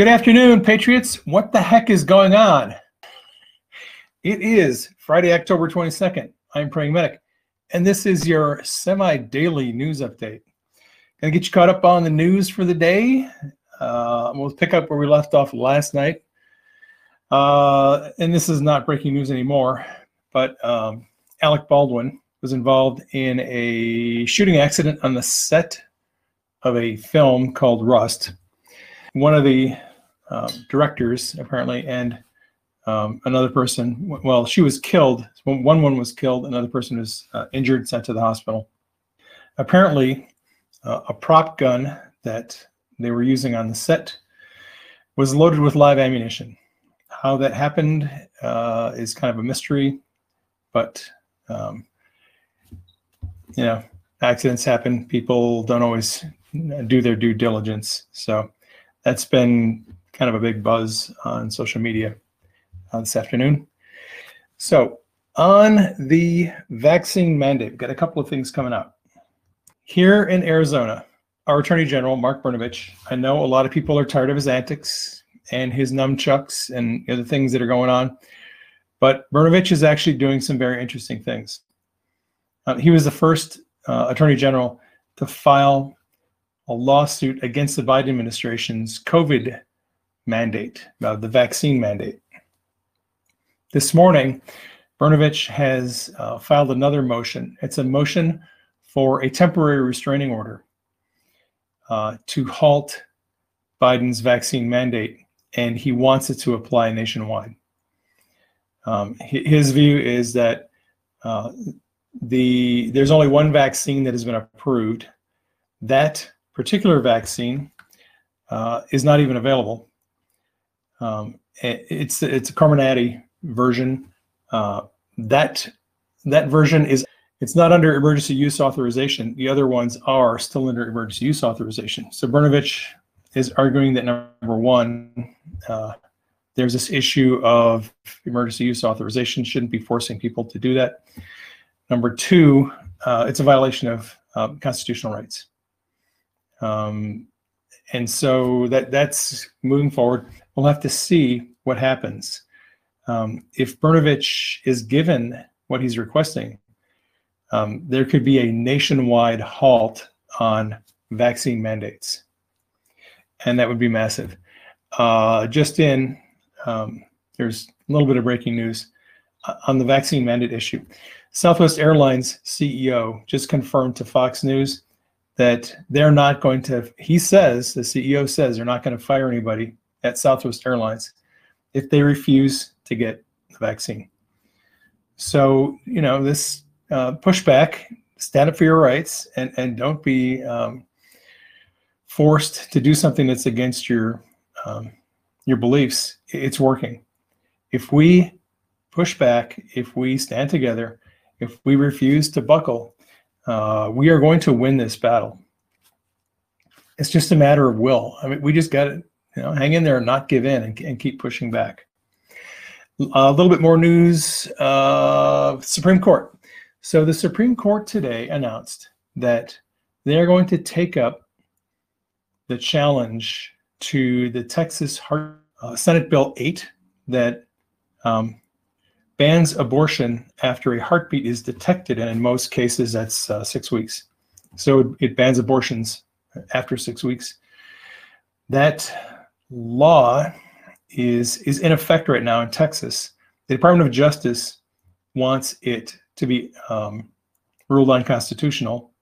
Good afternoon, Patriots. What the heck is going on? It is Friday, October 22nd. I'm Praying Medic, and this is your semi daily news update. Gonna get you caught up on the news for the day. Uh, we'll pick up where we left off last night. Uh, and this is not breaking news anymore, but um, Alec Baldwin was involved in a shooting accident on the set of a film called Rust one of the um, directors apparently and um, another person well she was killed one one was killed another person was uh, injured sent to the hospital. Apparently uh, a prop gun that they were using on the set was loaded with live ammunition. How that happened uh, is kind of a mystery but um, you know accidents happen people don't always do their due diligence. So that's been kind of a big buzz on social media uh, this afternoon. So, on the vaccine mandate, we've got a couple of things coming up. Here in Arizona, our Attorney General, Mark Brnovich, I know a lot of people are tired of his antics and his nunchucks and you know, the things that are going on, but Brnovich is actually doing some very interesting things. Uh, he was the first uh, Attorney General to file a lawsuit against the Biden administration's COVID mandate, uh, the vaccine mandate. This morning, Brnovich has uh, filed another motion. It's a motion for a temporary restraining order uh, to halt Biden's vaccine mandate, and he wants it to apply nationwide. Um, his view is that uh, the there's only one vaccine that has been approved. That particular vaccine uh, is not even available. Um, it's it's a Comirnaty version. Uh, that that version is it's not under emergency use authorization. The other ones are still under emergency use authorization. So Brnovich is arguing that number one, uh, there's this issue of emergency use authorization shouldn't be forcing people to do that. Number two, uh, it's a violation of um, constitutional rights. Um, and so that that's moving forward. We'll have to see what happens. Um, if Brnovich is given what he's requesting, um, there could be a nationwide halt on vaccine mandates, and that would be massive. Uh, just in, um, there's a little bit of breaking news uh, on the vaccine mandate issue. Southwest Airlines CEO just confirmed to Fox News that they're not going to, he says, the CEO says they're not going to fire anybody at Southwest Airlines if they refuse to get the vaccine. So, you know, this uh, pushback, stand up for your rights and, and don't be um, forced to do something that's against your, um, your beliefs. It's working. If we push back, if we stand together, if we refuse to buckle, uh, we are going to win this battle. It's just a matter of will. I mean, we just got to you know, hang in there and not give in and, and keep pushing back. A little bit more news uh, Supreme Court. So, the Supreme Court today announced that they're going to take up the challenge to the Texas Heart, uh, Senate Bill 8 that um, bans abortion after a heartbeat is detected, and in most cases, that's uh, six weeks. So it bans abortions after six weeks. That law is is in effect right now in Texas. The Department of Justice wants it to be um, ruled unconstitutional.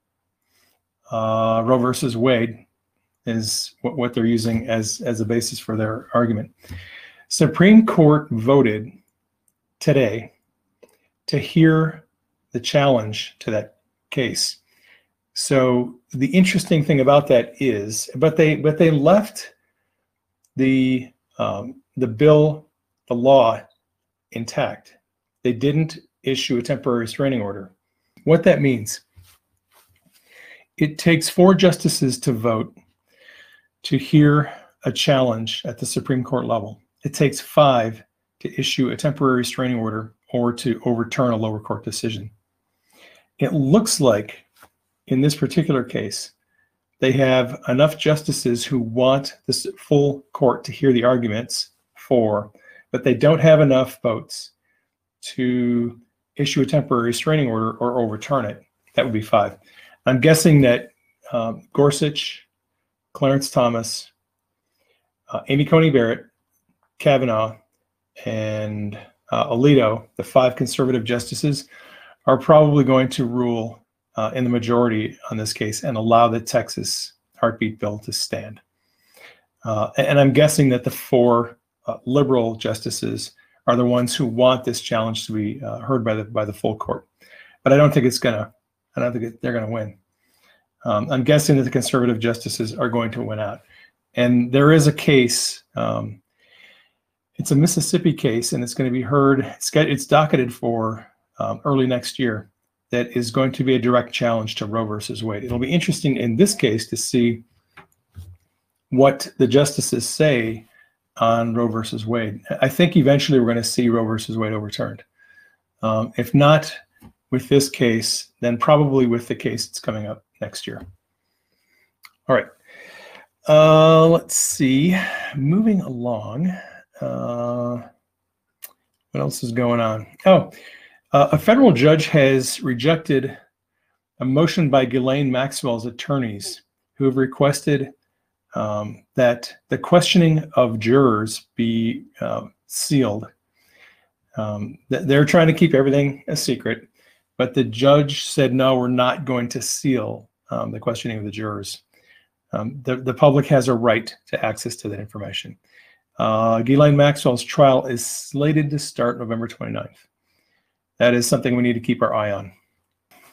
Uh, Roe versus Wade is what, what they're using as as a basis for their argument. Supreme Court voted today to hear the challenge to that case. So the interesting thing about that is, but they but they left the um, the bill, the law intact. They didn't issue a temporary restraining order. What that means, it takes four justices to vote to hear a challenge at the Supreme Court level. It takes five to issue a temporary restraining order or to overturn a lower court decision. It looks like in this particular case, they have enough justices who want this full court to hear the arguments for, but they don't have enough votes to issue a temporary restraining order or overturn it. That would be five. I'm guessing that um, Gorsuch, Clarence Thomas, uh, Amy Coney Barrett, Kavanaugh, and uh, Alito, the five conservative justices, are probably going to rule uh, in the majority on this case and allow the Texas heartbeat bill to stand. Uh, and I'm guessing that the four uh, liberal justices are the ones who want this challenge to be uh, heard by the by the full court. But I don't think it's gonna. I don't think they're gonna win. Um, I'm guessing that the conservative justices are going to win out. And there is a case. Um, it's a Mississippi case, and it's going to be heard. It's, it's docketed for um, early next year that is going to be a direct challenge to Roe versus Wade. It'll be interesting in this case to see what the justices say on Roe versus Wade. I think eventually we're going to see Roe versus Wade overturned. Um, if not with this case, then probably with the case that's coming up next year. All right. Uh, let's see. Moving along. Uh, what else is going on? Oh, uh, a federal judge has rejected a motion by Ghislaine Maxwell's attorneys who have requested um, that the questioning of jurors be uh, sealed. Um, they're trying to keep everything a secret, but the judge said, no, we're not going to seal um, the questioning of the jurors. Um, the, the public has a right to access to that information. Uh, Ghislaine Maxwell's trial is slated to start November 29th that is something we need to keep our eye on.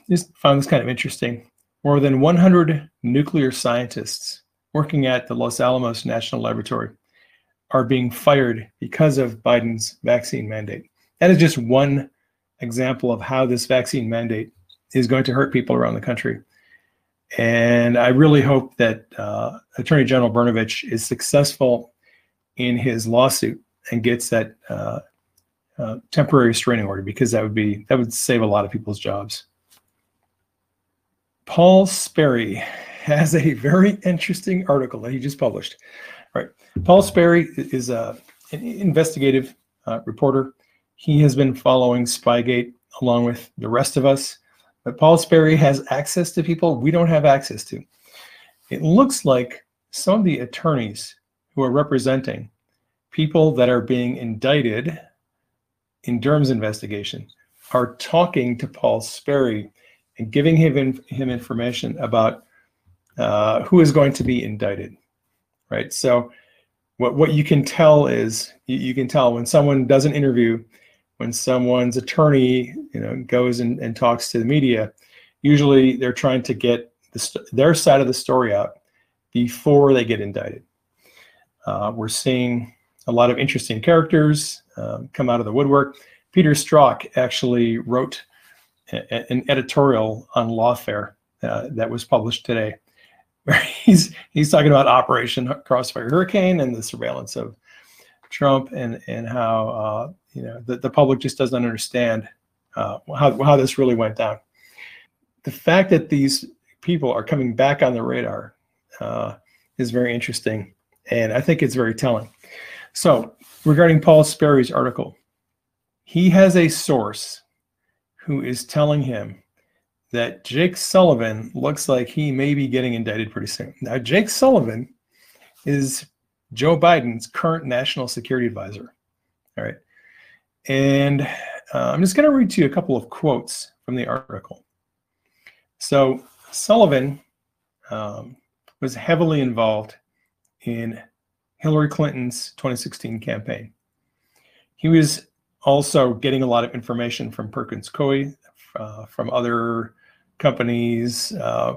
Just found this kind of interesting. More than 100 nuclear scientists working at the Los Alamos National Laboratory are being fired because of Biden's vaccine mandate. That is just one example of how this vaccine mandate is going to hurt people around the country. And I really hope that uh, Attorney General Brnovich is successful in his lawsuit and gets that uh, uh, temporary restraining order because that would be that would save a lot of people's jobs. Paul Sperry has a very interesting article that he just published. All right, Paul Sperry is a, an investigative uh, reporter. He has been following Spygate along with the rest of us, but Paul Sperry has access to people we don't have access to. It looks like some of the attorneys who are representing people that are being indicted in Durham's investigation are talking to Paul Sperry and giving him, in, him information about uh, who is going to be indicted, right? So what, what you can tell is, you, you, can tell when someone does an interview, when someone's attorney you know, goes and, and talks to the media, usually they're trying to get the, their side of the story out before they get indicted. Uh, we're seeing a lot of interesting characters um, come out of the woodwork. Peter Strzok actually wrote a, an editorial on lawfare uh, that was published today, where he's he's talking about Operation Crossfire Hurricane and the surveillance of Trump and and how uh, you know the, the public just doesn't understand uh, how how this really went down. The fact that these people are coming back on the radar uh, is very interesting, and I think it's very telling. So regarding Paul Sperry's article, he has a source who is telling him that Jake Sullivan looks like he may be getting indicted pretty soon. Now, Jake Sullivan is Joe Biden's current national security advisor. All right. And uh, I'm just going to read to you a couple of quotes from the article. So, Sullivan um, was heavily involved in Hillary Clinton's 2016 campaign. He was also getting a lot of information from Perkins Coie, uh, from other companies. Uh,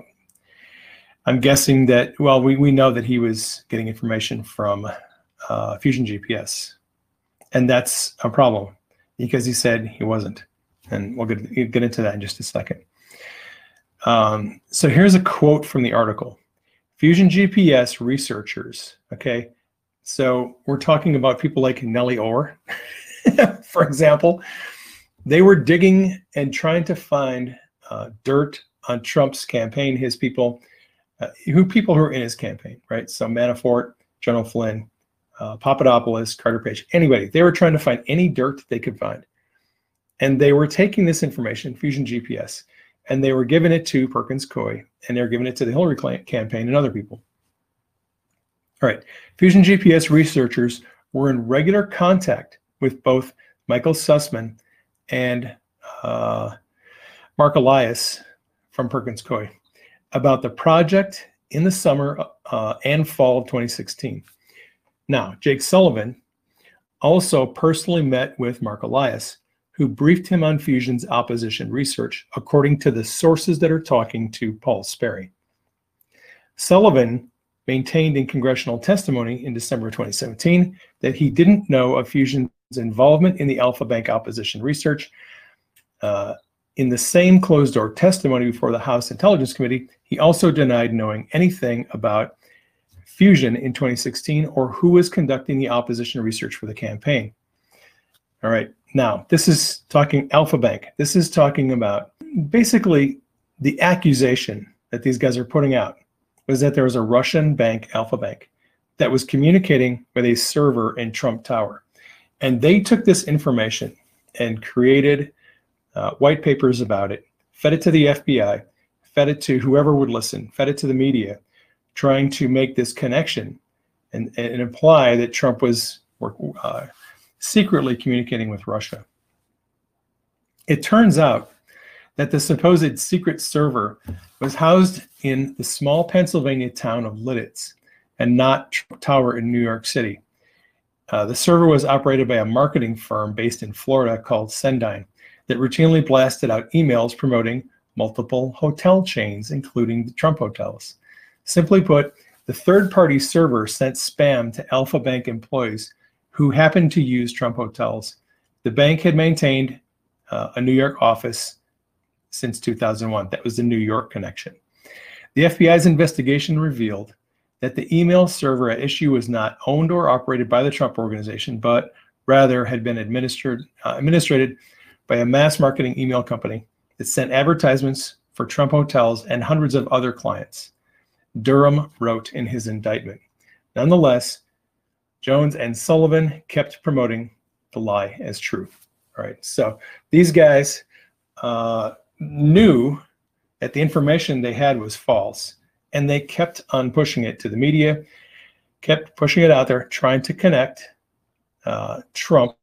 I'm guessing that, well, we, we know that he was getting information from uh, Fusion GPS. And that's a problem because he said he wasn't. And we'll get, get into that in just a second. Um, so here's a quote from the article Fusion GPS researchers, okay, so we're talking about people like Nellie Ohr, for example. They were digging and trying to find uh, dirt on Trump's campaign, his people, uh, who people who are in his campaign, right? So Manafort, General Flynn, uh, Papadopoulos, Carter Page, anybody. They were trying to find any dirt they could find. And they were taking this information, Fusion GPS, and they were giving it to Perkins Coie, and they were giving it to the Hillary campaign and other people. All right, Fusion GPS researchers were in regular contact with both Michael Sussmann and uh, Mark Elias from Perkins Coie about the project in the summer uh, and fall of 2016. Now, Jake Sullivan also personally met with Mark Elias, who briefed him on Fusion's opposition research, according to the sources that are talking to Paul Sperry. Sullivan maintained in congressional testimony in December 2017 that he didn't know of Fusion's involvement in the Alfa Bank opposition research. Uh, in the same closed door testimony before the House Intelligence Committee, he also denied knowing anything about Fusion in 2016 or who was conducting the opposition research for the campaign. All right, now this is talking Alfa Bank. This is talking about basically the accusation that these guys are putting out was that there was a Russian bank, Alfa Bank, that was communicating with a server in Trump Tower. And they took this information and created uh, white papers about it, fed it to the FBI, fed it to whoever would listen, fed it to the media, trying to make this connection and, and imply that Trump was uh, secretly communicating with Russia. It turns out that the supposed secret server was housed in the small Pennsylvania town of Lititz and not Trump Tower in New York City. Uh, the server was operated by a marketing firm based in Florida called Cendyn that routinely blasted out emails promoting multiple hotel chains, including the Trump hotels. Simply put, the third party server sent spam to Alfa Bank employees who happened to use Trump hotels. The bank had maintained uh, a New York office since 2001. That was the New York connection. The FBI's investigation revealed that the email server at issue was not owned or operated by the Trump organization, but rather had been administered uh, administrated by a mass marketing email company that sent advertisements for Trump hotels and hundreds of other clients. Durham wrote in his indictment. Nonetheless, Jones and Sullivan kept promoting the lie as true. All right, so these guys uh, knew that the information they had was false, and they kept on pushing it to the media, kept pushing it out there, trying to connect uh, Trump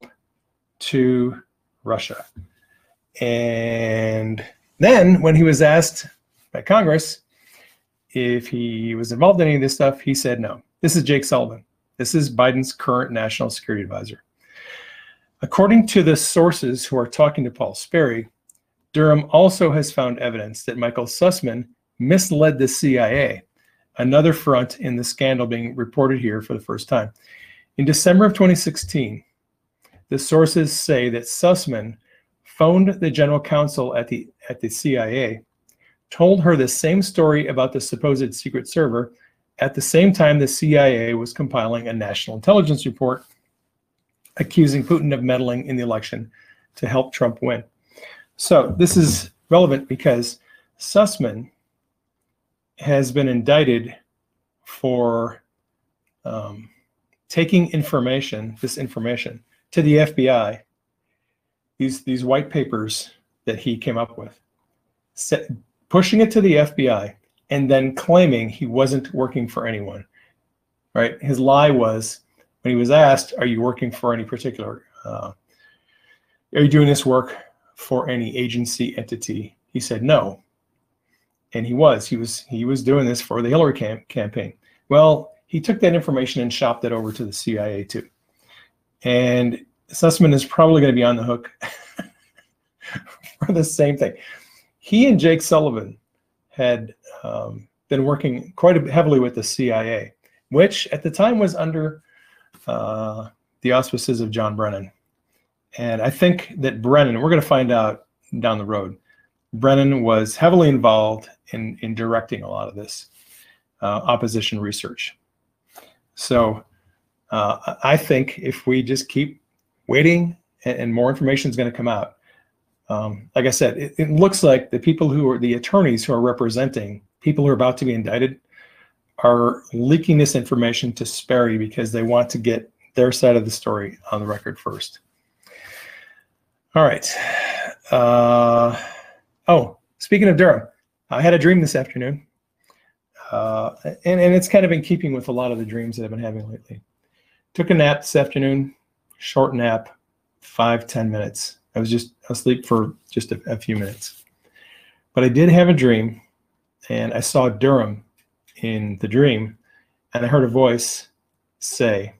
to Russia. And then when he was asked by Congress if he was involved in any of this stuff, he said no. This is Jake Sullivan. This is Biden's current national security advisor. According to the sources who are talking to Paul Sperry, Durham also has found evidence that Michael Sussmann misled the CIA, another front in the scandal being reported here for the first time. In December of 2016, the sources say that Sussmann phoned the general counsel at the at the CIA, told her the same story about the supposed secret server at the same time the CIA was compiling a national intelligence report accusing Putin of meddling in the election to help Trump win. So this is relevant because Sussmann has been indicted for um, taking information, this information, to the FBI, these these white papers that he came up with, set, pushing it to the FBI, and then claiming he wasn't working for anyone. Right? His lie was when he was asked, "Are you working for any particular? Uh, are you doing this work for any agency entity?" He said no, and he was. He was. He was doing this for the Hillary cam- campaign. Well, he took that information and shopped it over to the CIA too. And Sussmann is probably going to be on the hook for the same thing. He and Jake Sullivan had um, been working quite heavily with the CIA, which at the time was under uh, the auspices of John Brennan. And I think that Brennan, we're going to find out down the road, Brennan was heavily involved in, in directing a lot of this uh, opposition research. So uh, I think if we just keep waiting and, and more information is going to come out, um, like I said, it, it, looks like the people who are the attorneys who are representing people who are about to be indicted are leaking this information to Sperry because they want to get their side of the story on the record first. All right. Uh, oh, speaking of Durham, I had a dream this afternoon. Uh, and, and it's kind of in keeping with a lot of the dreams that I've been having lately. Took a nap this afternoon, short nap, five ten minutes. I was just asleep for just a, a few minutes. But I did have a dream, and I saw Durham in the dream, and I heard a voice say,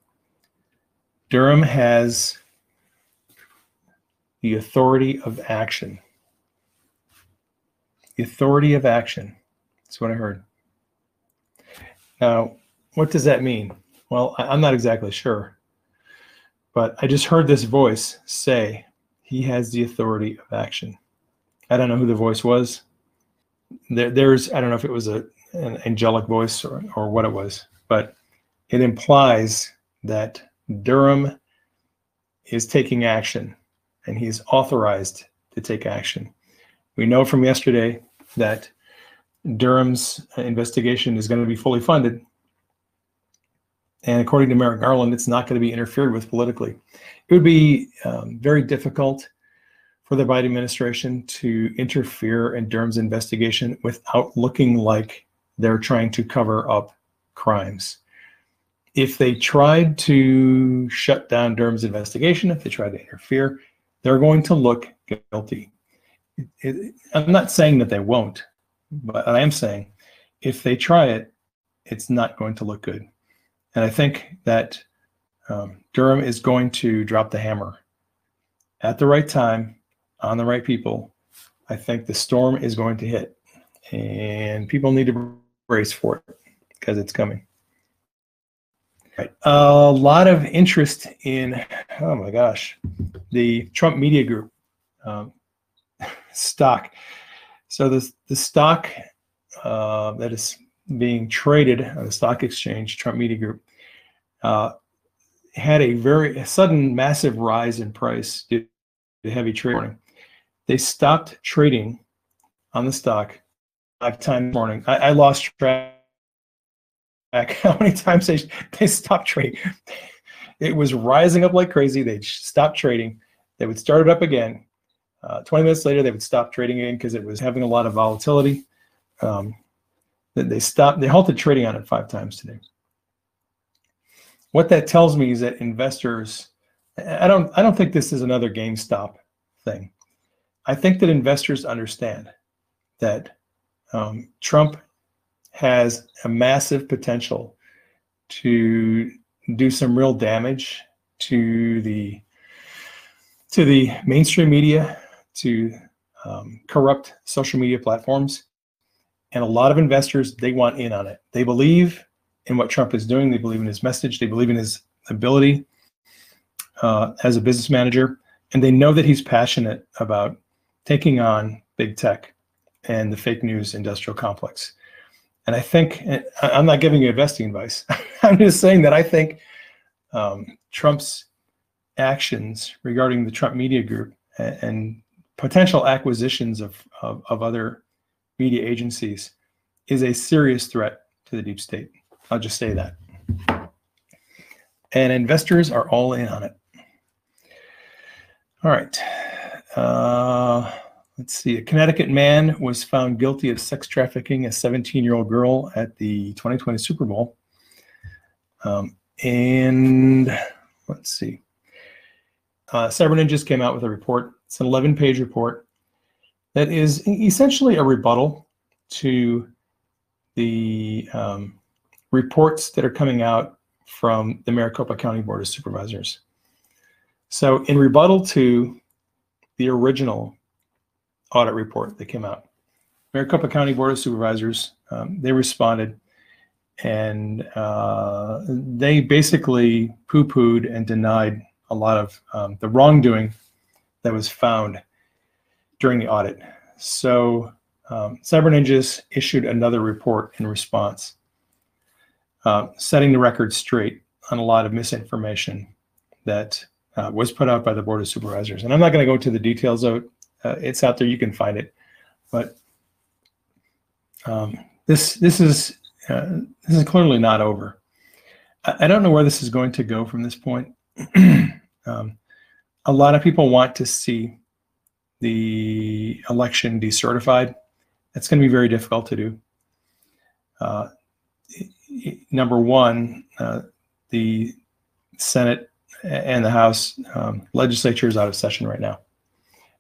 Durham has the authority of action. The authority of action. That's what I heard. Now, what does that mean? Well, I'm not exactly sure. But I just heard this voice say, he has the authority of action. I don't know who the voice was. There, there's, I don't know if it was a, an angelic voice or, or what it was, but it implies that Durham is taking action and he's authorized to take action. We know from yesterday that Durham's investigation is going to be fully funded. And according to Merrick Garland, it's not going to be interfered with politically. It would be um, very difficult for the Biden administration to interfere in Durham's investigation without looking like they're trying to cover up crimes. If they tried to shut down Durham's investigation, if they tried to interfere, they're going to look guilty. It, it, I'm not saying that they won't, but I am saying if they try it, it's not going to look good. And I think that um, Durham is going to drop the hammer at the right time on the right people. I think the storm is going to hit, and people need to brace for it because it's coming. Right. A lot of interest in, oh my gosh, the Trump Media Group um, stock. So the the stock uh, that is being traded on the stock exchange, Trump Media Group, uh, had a very a sudden massive rise in price due to heavy trading. They stopped trading on the stock five times morning. I, I lost track how many times they they stopped trading. It was rising up like crazy. They'd stop trading. They would start it up again. Uh, 20 minutes later, they would stop trading again because it was having a lot of volatility. Um, they stopped. They halted trading on it five times today. What that tells me is that investors. I don't. I don't think this is another GameStop thing. I think that investors understand that um, Trump has a massive potential to do some real damage to the to the mainstream media, to um, corrupt social media platforms, and a lot of investors they want in on it. They believe in what Trump is doing. They believe in his message. They believe in his ability uh, as a business manager, and they know that he's passionate about taking on big tech and the fake news industrial complex. And I think I'm not giving you investing advice. I'm just saying that I think um, Trump's actions regarding the Trump Media Group and, and potential acquisitions of, of, of other media agencies is a serious threat to the deep state. I'll just say that. And investors are all in on it. All right. Uh, let's see. A Connecticut man was found guilty of sex trafficking a 17 year old girl at the 2020 Super Bowl. Um, and let's see. Uh, Cyber Ninjas came out with a report. It's an 11 page report that is essentially a rebuttal to the um, reports that are coming out from the Maricopa County Board of Supervisors. So, in rebuttal to the original audit report that came out, Maricopa County Board of Supervisors um, they responded and uh, they basically poo-pooed and denied a lot of um, the wrongdoing that was found during the audit. So um, Cyber Ninjas issued another report in response, uh, setting the record straight on a lot of misinformation that uh, was put out by the Board of Supervisors. And I'm not going to go into the details of it. Uh, it's out there, you can find it. But um, this this is uh, this is clearly not over. I, I don't know where this is going to go from this point. um, a lot of people want to see the election decertified. That's going to be very difficult to do. Uh, number one, uh, the Senate and the House um, legislature is out of session right now,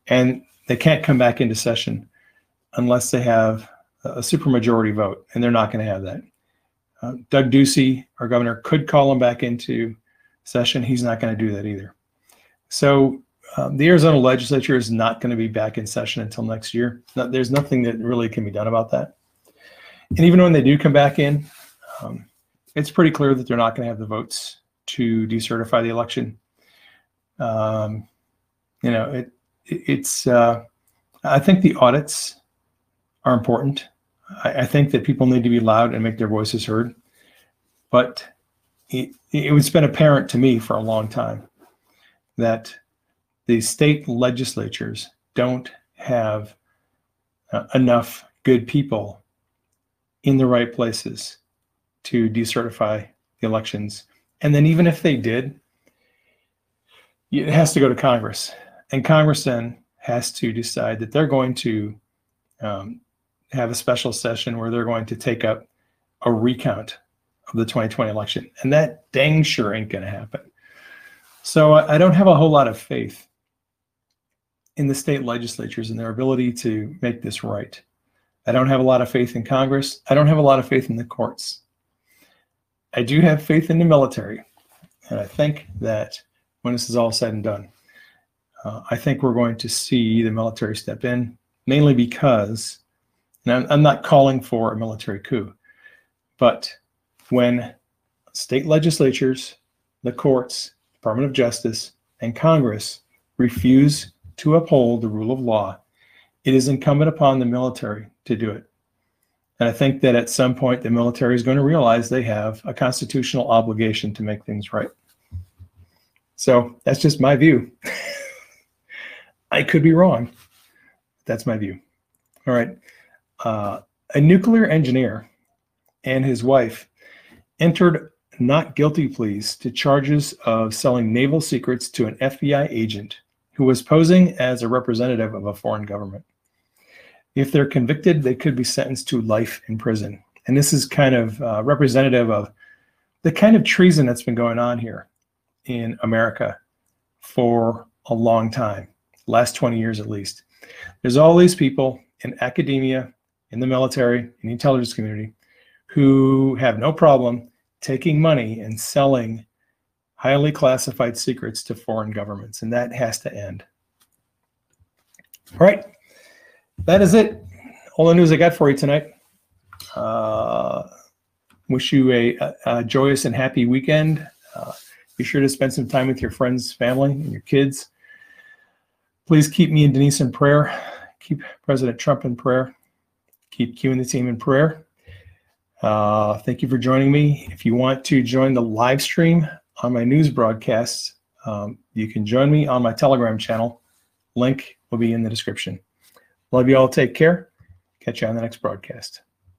and they can't come back into session unless they have a supermajority vote, and they're not going to have that. Uh, Doug Ducey, our governor, could call them back into session. He's not going to do that either. So um, the Arizona legislature is not going to be back in session until next year. No, there's nothing that really can be done about that. And even when they do come back in, um, it's pretty clear that they're not going to have the votes to decertify the election. Um, you know, it, it it's. Uh, I think the audits are important. I, I, think that people need to be loud and make their voices heard. But it, it's been apparent to me for a long time that the state legislatures don't have uh, enough good people in the right places to decertify the elections. And then, even if they did, it has to go to Congress. And Congress then has to decide that they're going to um, have a special session where they're going to take up a recount of the 2020 election. And that dang sure ain't going to happen. So I don't have a whole lot of faith in the state legislatures and their ability to make this right. I don't have a lot of faith in Congress. I don't have a lot of faith in the courts. I do have faith in the military. And I think that when this is all said and done, uh, I think we're going to see the military step in, mainly because, and I'm, I'm not calling for a military coup, but when state legislatures, the courts, Department of Justice, and Congress refuse to uphold the rule of law, it is incumbent upon the military to do it. And I think that at some point the military is going to realize they have a constitutional obligation to make things right. So that's just my view. I could be wrong. That's my view. All right. Uh, a nuclear engineer and his wife entered not guilty pleas to charges of selling naval secrets to an FBI agent who was posing as a representative of a foreign government. If they're convicted, they could be sentenced to life in prison. And this is kind of uh, representative of the kind of treason that's been going on here in America for a long time, last 20 years at least. There's all these people in academia, in the military, in the intelligence community, who have no problem taking money and selling highly classified secrets to foreign governments, and that has to end. All right, that is it. All the news I got for you tonight. Uh, wish you a, a, joyous and happy weekend. Uh, be sure to spend some time with your friends, family, and your kids. Please keep me and Denise in prayer. Keep President Trump in prayer. Keep Q and the team in prayer. Uh, thank you for joining me. If you want to join the live stream on my news broadcasts, um, you can join me on my Telegram channel. Link will be in the description. Love you all. Take care. Catch you on the next broadcast.